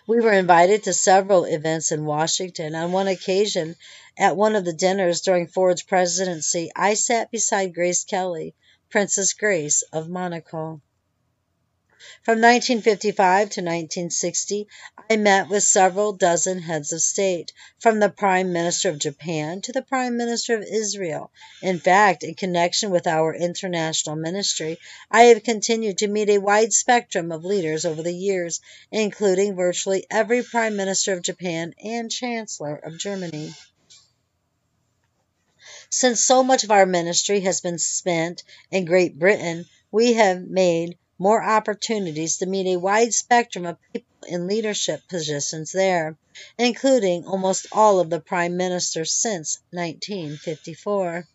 S1: We were invited to several events in Washington. On one occasion, at one of the dinners during Ford's presidency, I sat beside Grace Kelly, Princess Grace of Monaco. From 1955 to 1960, I met with several dozen heads of state, from the Prime Minister of Japan to the Prime Minister of Israel. In fact, in connection with our international ministry, I have continued to meet a wide spectrum of leaders over the years, including virtually every Prime Minister of Japan and Chancellor of Germany. Since so much of our ministry has been spent in Great Britain, we have made more opportunities to meet a wide spectrum of people in leadership positions there, including almost all of the prime ministers since 1954.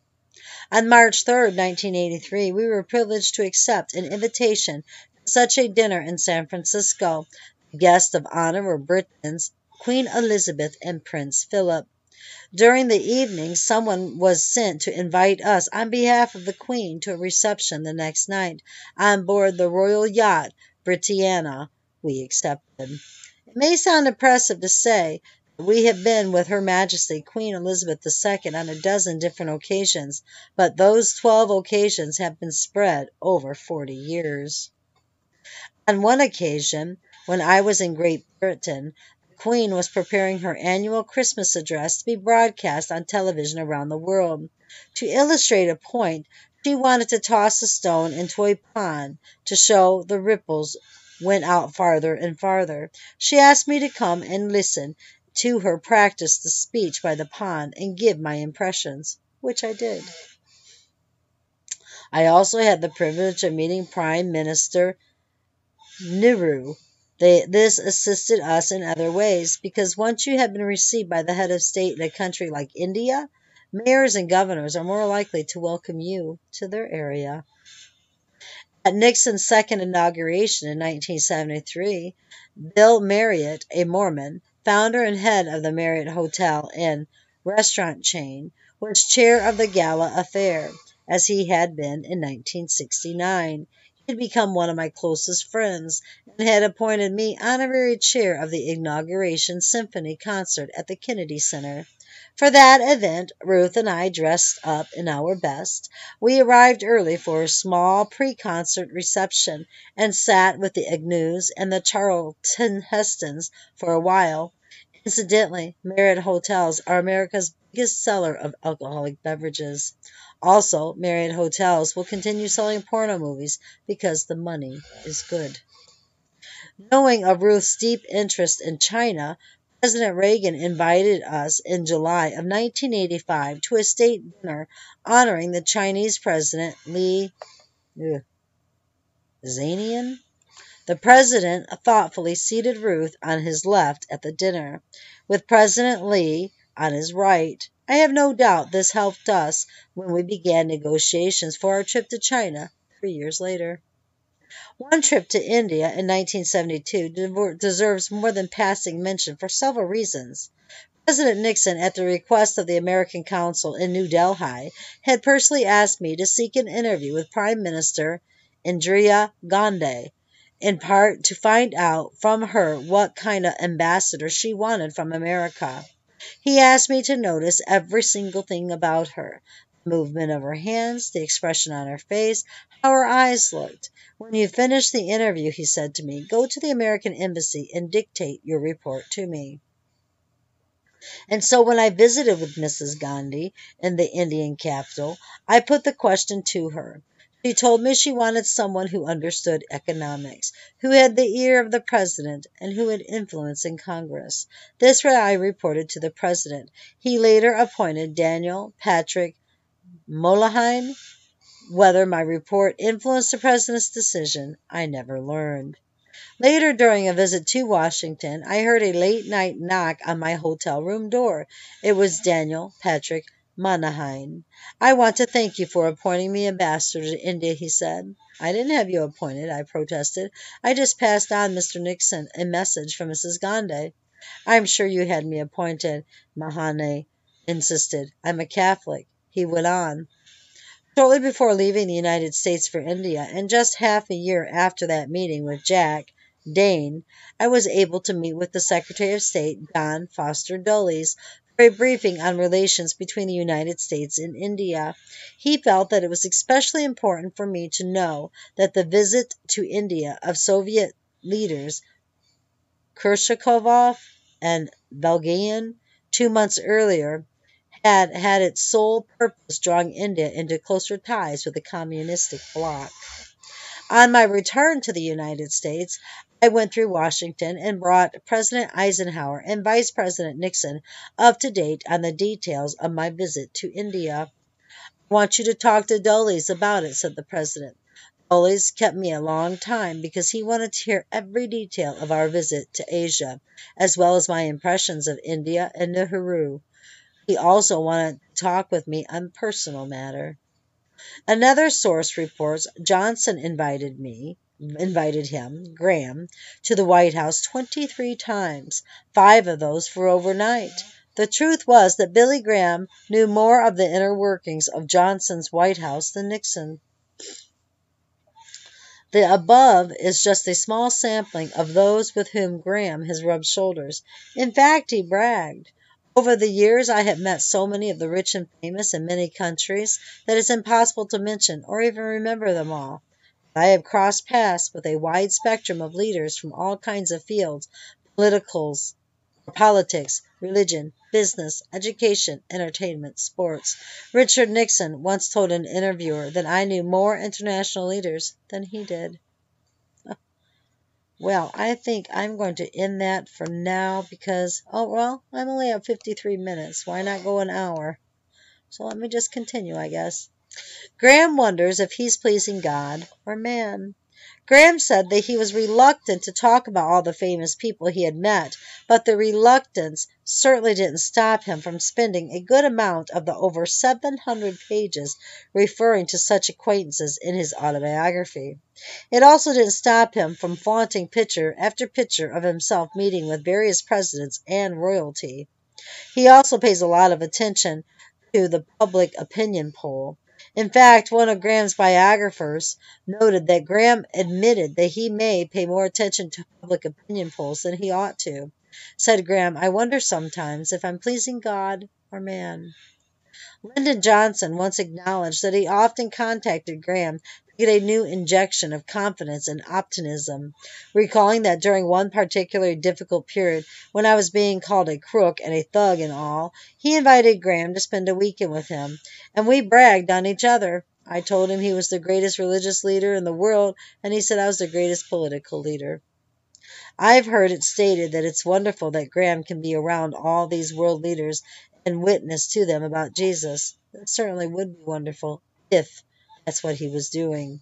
S1: On March 3, 1983, we were privileged to accept an invitation to such a dinner in San Francisco. The guests of honor were Britain's Queen Elizabeth and Prince Philip. During the evening someone was sent to invite us on behalf of the Queen to a reception the next night on board the royal yacht Britannia. We accepted. It may sound impressive to say that we have been with Her Majesty Queen Elizabeth II on a dozen different occasions, but those twelve occasions have been spread over forty years. On one occasion, when I was in Great Britain, Queen was preparing her annual Christmas address to be broadcast on television around the world. To illustrate a point, she wanted to toss a stone into a pond to show the ripples went out farther and farther. She asked me to come and listen to her practice the speech by the pond and give my impressions, which I did. I also had the privilege of meeting Prime Minister Nehru they, this assisted us in other ways because once you have been received by the head of state in a country like India, mayors and governors are more likely to welcome you to their area. At Nixon's second inauguration in 1973, Bill Marriott, a Mormon, founder and head of the Marriott Hotel and restaurant chain, was chair of the gala affair, as he had been in 1969 had become one of my closest friends and had appointed me honorary chair of the inauguration symphony concert at the Kennedy Center. For that event, Ruth and I dressed up in our best. We arrived early for a small pre concert reception and sat with the Agnews and the Charlton Hestons for a while. Incidentally, Marriott Hotels are America's biggest seller of alcoholic beverages. Also, Marriott Hotels will continue selling porno movies because the money is good. Knowing of Ruth's deep interest in China, President Reagan invited us in July of 1985 to a state dinner honoring the Chinese President Li Xiannian. The president thoughtfully seated Ruth on his left at the dinner, with President Lee on his right. I have no doubt this helped us when we began negotiations for our trip to China three years later. One trip to India in 1972 deserves more than passing mention for several reasons. President Nixon, at the request of the American Council in New Delhi, had personally asked me to seek an interview with Prime Minister Indira Gandhi, in part to find out from her what kind of ambassador she wanted from America. He asked me to notice every single thing about her the movement of her hands, the expression on her face, how her eyes looked. When you finish the interview, he said to me, go to the American Embassy and dictate your report to me. And so when I visited with Mrs. Gandhi in the Indian capital, I put the question to her. She told me she wanted someone who understood economics, who had the ear of the president, and who had influence in Congress. This I reported to the president. He later appointed Daniel Patrick Moynihan. Whether my report influenced the president's decision, I never learned. Later, during a visit to Washington, I heard a late night knock on my hotel room door. It was Daniel Patrick Moynihan. I want to thank you for appointing me ambassador to India, he said. I didn't have you appointed, I protested. I just passed on Mr. Nixon a message from Mrs. Gandhi. I'm sure you had me appointed, Moynihan insisted. I'm a Catholic, he went on. Shortly before leaving the United States for India, and just half a year after that meeting with Jack Dane, I was able to meet with the Secretary of State, John Foster Dulles, a briefing on relations between the United States and India. He felt that it was especially important for me to know that the visit to India of Soviet leaders Kurshakov and Bulgain two months earlier had had its sole purpose drawing India into closer ties with the communistic bloc. On my return to the United States, I went through Washington and brought President Eisenhower and Vice President Nixon up to date on the details of my visit to India. I want you to talk to Dulles about it, said the President. Dulles kept me a long time because he wanted to hear every detail of our visit to Asia, as well as my impressions of India and Nehru. He also wanted to talk with me on personal matter. Another source reports Johnson invited me invited him, Graham, to the White House 23 times, five of those for overnight. The truth was that Billy Graham knew more of the inner workings of Johnson's White House than Nixon. The above is just a small sampling of those with whom Graham has rubbed shoulders. In fact, he bragged. Over the years I have met so many of the rich and famous in many countries that it is impossible to mention or even remember them all. I have crossed paths with a wide spectrum of leaders from all kinds of fields politicals, politics, religion, business, education, entertainment, sports. Richard Nixon once told an interviewer that I knew more international leaders than he did. Well, I think I'm going to end that for now because, oh, well, I'm only at 53 minutes. Why not go an hour? So let me just continue, I guess. Graham wonders if he's pleasing God or man. Graham said that he was reluctant to talk about all the famous people he had met, but the reluctance certainly didn't stop him from spending a good amount of the over 700 pages referring to such acquaintances in his autobiography. It also didn't stop him from flaunting picture after picture of himself meeting with various presidents and royalty. He also pays a lot of attention to the public opinion poll. In fact, one of Graham's biographers noted that Graham admitted that he may pay more attention to public opinion polls than he ought to. Said Graham, I wonder sometimes if I'm pleasing God or man. Lyndon Johnson once acknowledged that he often contacted Graham get a new injection of confidence and optimism, recalling that during one particularly difficult period, when I was being called a crook and a thug and all, he invited Graham to spend a weekend with him, and we bragged on each other. I told him he was the greatest religious leader in the world, and he said I was the greatest political leader. I've heard it stated that it's wonderful that Graham can be around all these world leaders and witness to them about Jesus. That certainly would be wonderful if that's what he was doing.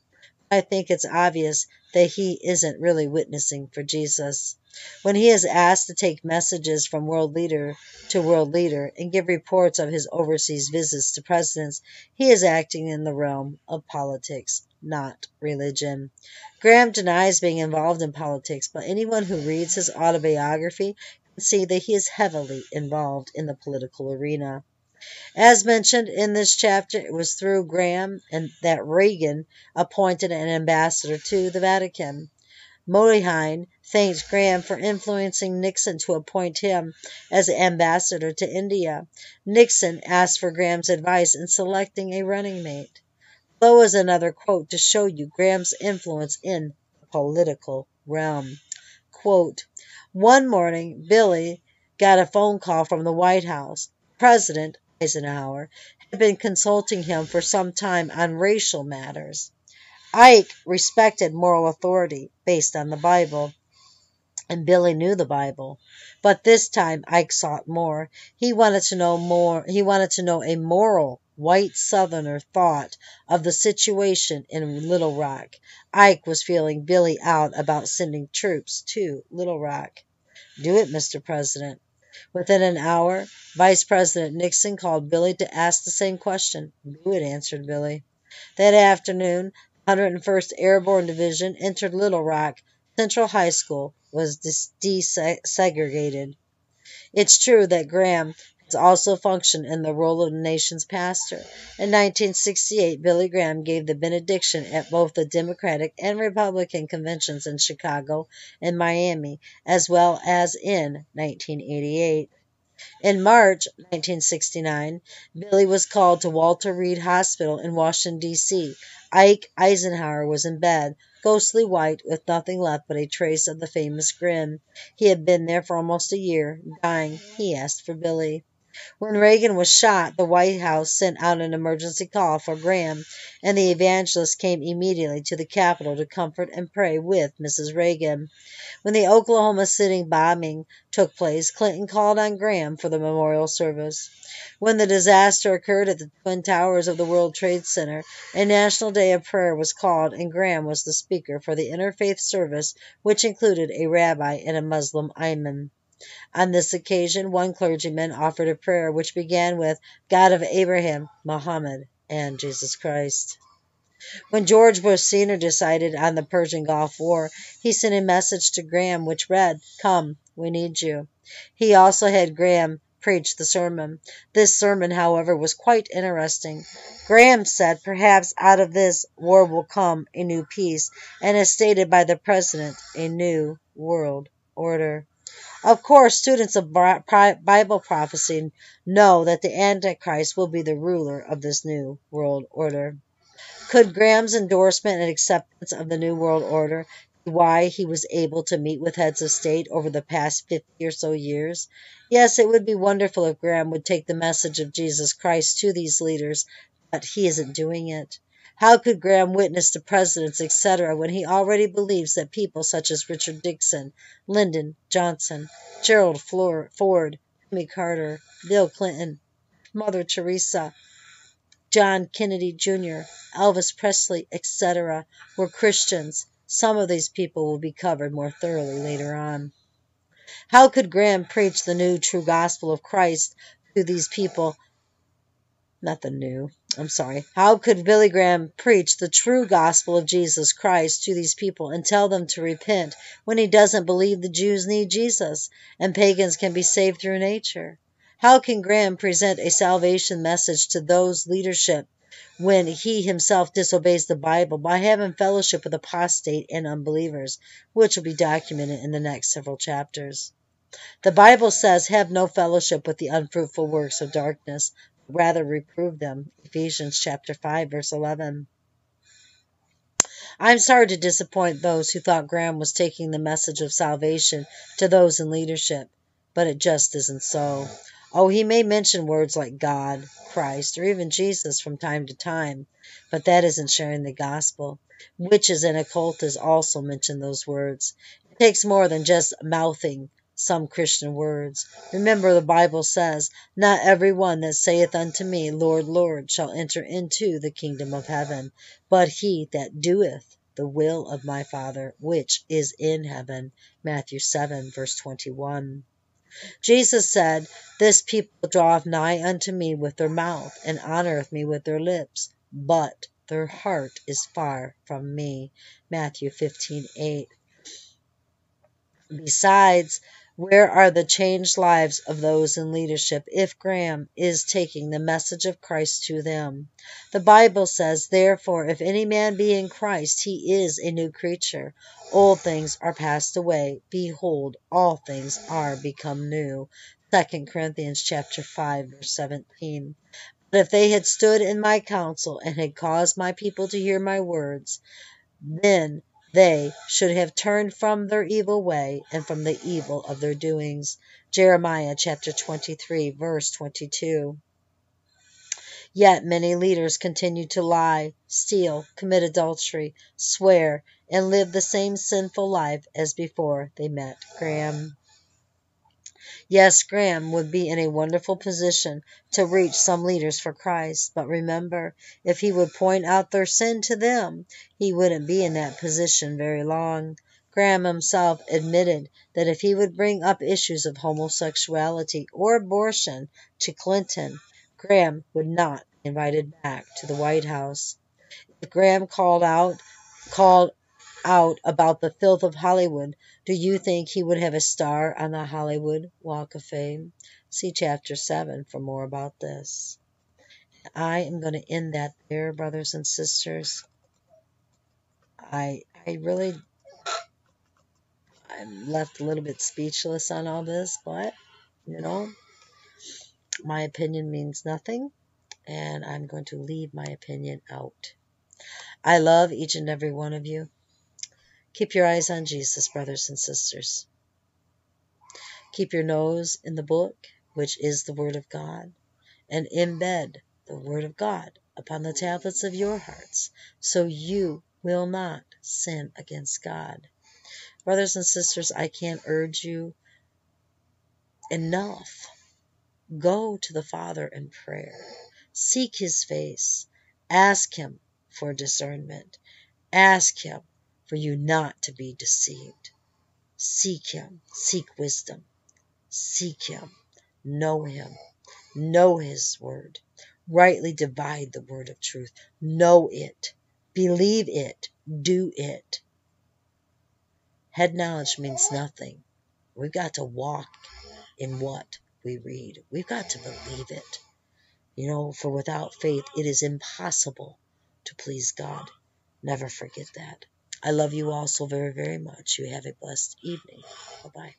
S1: I think it's obvious that he isn't really witnessing for Jesus. When he is asked to take messages from world leader to world leader and give reports of his overseas visits to presidents, he is acting in the realm of politics, not religion. Graham denies being involved in politics, but anyone who reads his autobiography can see that he is heavily involved in the political arena. As mentioned in this chapter, it was through Graham and that Reagan appointed an ambassador to the Vatican. Moynihan thanks Graham for influencing Nixon to appoint him as ambassador to India. Nixon asked for Graham's advice in selecting a running mate. Below is another quote to show you Graham's influence in the political realm. Quote, One morning, Billy got a phone call from the White House. President Eisenhower had been consulting him for some time on racial matters. Ike respected moral authority based on the Bible, and Billy knew the Bible. But this time Ike sought more. He wanted to know more. He wanted to know a moral white Southerner thought of the situation in Little Rock. Ike was feeling Billy out about sending troops to Little Rock. Do it, Mr. President. Within an hour, Vice President Nixon called Billy to ask the same question. It, answered Billy. That afternoon, the 101st Airborne Division entered Little Rock. Central High School was desegregated. It's true that Graham also functioned in the role of the nation's pastor. In 1968, Billy Graham gave the benediction at both the Democratic and Republican conventions in Chicago and Miami, as well as in 1988. In March 1969, Billy was called to Walter Reed Hospital in Washington, D.C. Ike Eisenhower was in bed, ghostly white, with nothing left but a trace of the famous grin. He had been there for almost a year. Dying, he asked for Billy. When Reagan was shot, the White House sent out an emergency call for Graham, and the evangelist came immediately to the Capitol to comfort and pray with Mrs. Reagan. When the Oklahoma City bombing took place, Clinton called on Graham for the memorial service. When the disaster occurred at the Twin Towers of the World Trade Center, a national day of prayer was called, and Graham was the speaker for the interfaith service, which included a rabbi and a Muslim imam. On this occasion, one clergyman offered a prayer which began with God of Abraham, Muhammad, and Jesus Christ. When George Bush Sr. decided on the Persian Gulf War, he sent a message to Graham which read, Come, we need you. He also had Graham preach the sermon. This sermon, however, was quite interesting. Graham said, Perhaps out of this war will come a new peace, and as stated by the President, a new world order. Of course, students of Bible prophecy know that the Antichrist will be the ruler of this new world order. Could Graham's endorsement and acceptance of the New World Order be why he was able to meet with heads of state over the past 50 or so years? Yes, it would be wonderful if Graham would take the message of Jesus Christ to these leaders, but he isn't doing it. How could Graham witness to presidents, etc., when he already believes that people such as Richard Nixon, Lyndon Johnson, Gerald Ford, Jimmy Carter, Bill Clinton, Mother Teresa, John Kennedy Jr., Elvis Presley, etc., were Christians? Some of these people will be covered more thoroughly later on. How could Graham preach the new true gospel of Christ to these people? Nothing new. I'm sorry. How could Billy Graham preach the true gospel of Jesus Christ to these people and tell them to repent when he doesn't believe the Jews need Jesus and pagans can be saved through nature? How can Graham present a salvation message to those leadership when he himself disobeys the Bible by having fellowship with apostate and unbelievers, which will be documented in the next several chapters? The Bible says, Have no fellowship with the unfruitful works of darkness, rather reprove them. Ephesians chapter 5 verse 11. I'm sorry to disappoint those who thought Graham was taking the message of salvation to those in leadership, but it just isn't so. Oh, he may mention words like God, Christ, or even Jesus from time to time, but that isn't sharing the gospel. Witches and occultists also mention those words. It takes more than just mouthing some Christian words. Remember, the Bible says, Not every one that saith unto me, Lord, Lord, shall enter into the kingdom of heaven, but he that doeth the will of my Father which is in heaven. Matthew 7, verse 21. Jesus said, This people draweth nigh unto me with their mouth, and honoreth me with their lips, but their heart is far from me. Matthew 15, 8. Besides, where are the changed lives of those in leadership if Graham is taking the message of Christ to them? The Bible says, Therefore, if any man be in Christ, he is a new creature. Old things are passed away; behold, all things are become new. 2 Corinthians chapter 5, verse 17. But if they had stood in my counsel and had caused my people to hear my words, then they should have turned from their evil way and from the evil of their doings. Jeremiah chapter 23, verse 22. Yet many leaders continue to lie, steal, commit adultery, swear, and live the same sinful life as before they met Graham. Yes, Graham would be in a wonderful position to reach some leaders for Christ, but remember, if he would point out their sin to them, he wouldn't be in that position very long. Graham himself admitted that if he would bring up issues of homosexuality or abortion to Clinton, Graham would not be invited back to the White House. If Graham called out called out about the filth of Hollywood, do you think he would have a star on the Hollywood Walk of Fame? See chapter 7 for more about this. I am going to end that there, brothers and sisters. I I really I'm left a little bit speechless on all this, but you know, my opinion means nothing, and I'm going to leave my opinion out. I love each and every one of you. Keep your eyes on Jesus, brothers and sisters. Keep your nose in the book, which is the Word of God, and embed the Word of God upon the tablets of your hearts, so you will not sin against God. Brothers and sisters, I can't urge you enough. Go to the Father in prayer. Seek His face. Ask Him for discernment. Ask Him for you not to be deceived. Seek Him, seek wisdom, seek Him, know Him, know His Word, rightly divide the Word of truth, know it, believe it, do it. Head knowledge means nothing. We've got to walk in what we read. We've got to believe it. You know, for without faith, it is impossible to please God. Never forget that. I love you all so very, very much. You have a blessed evening. Bye bye.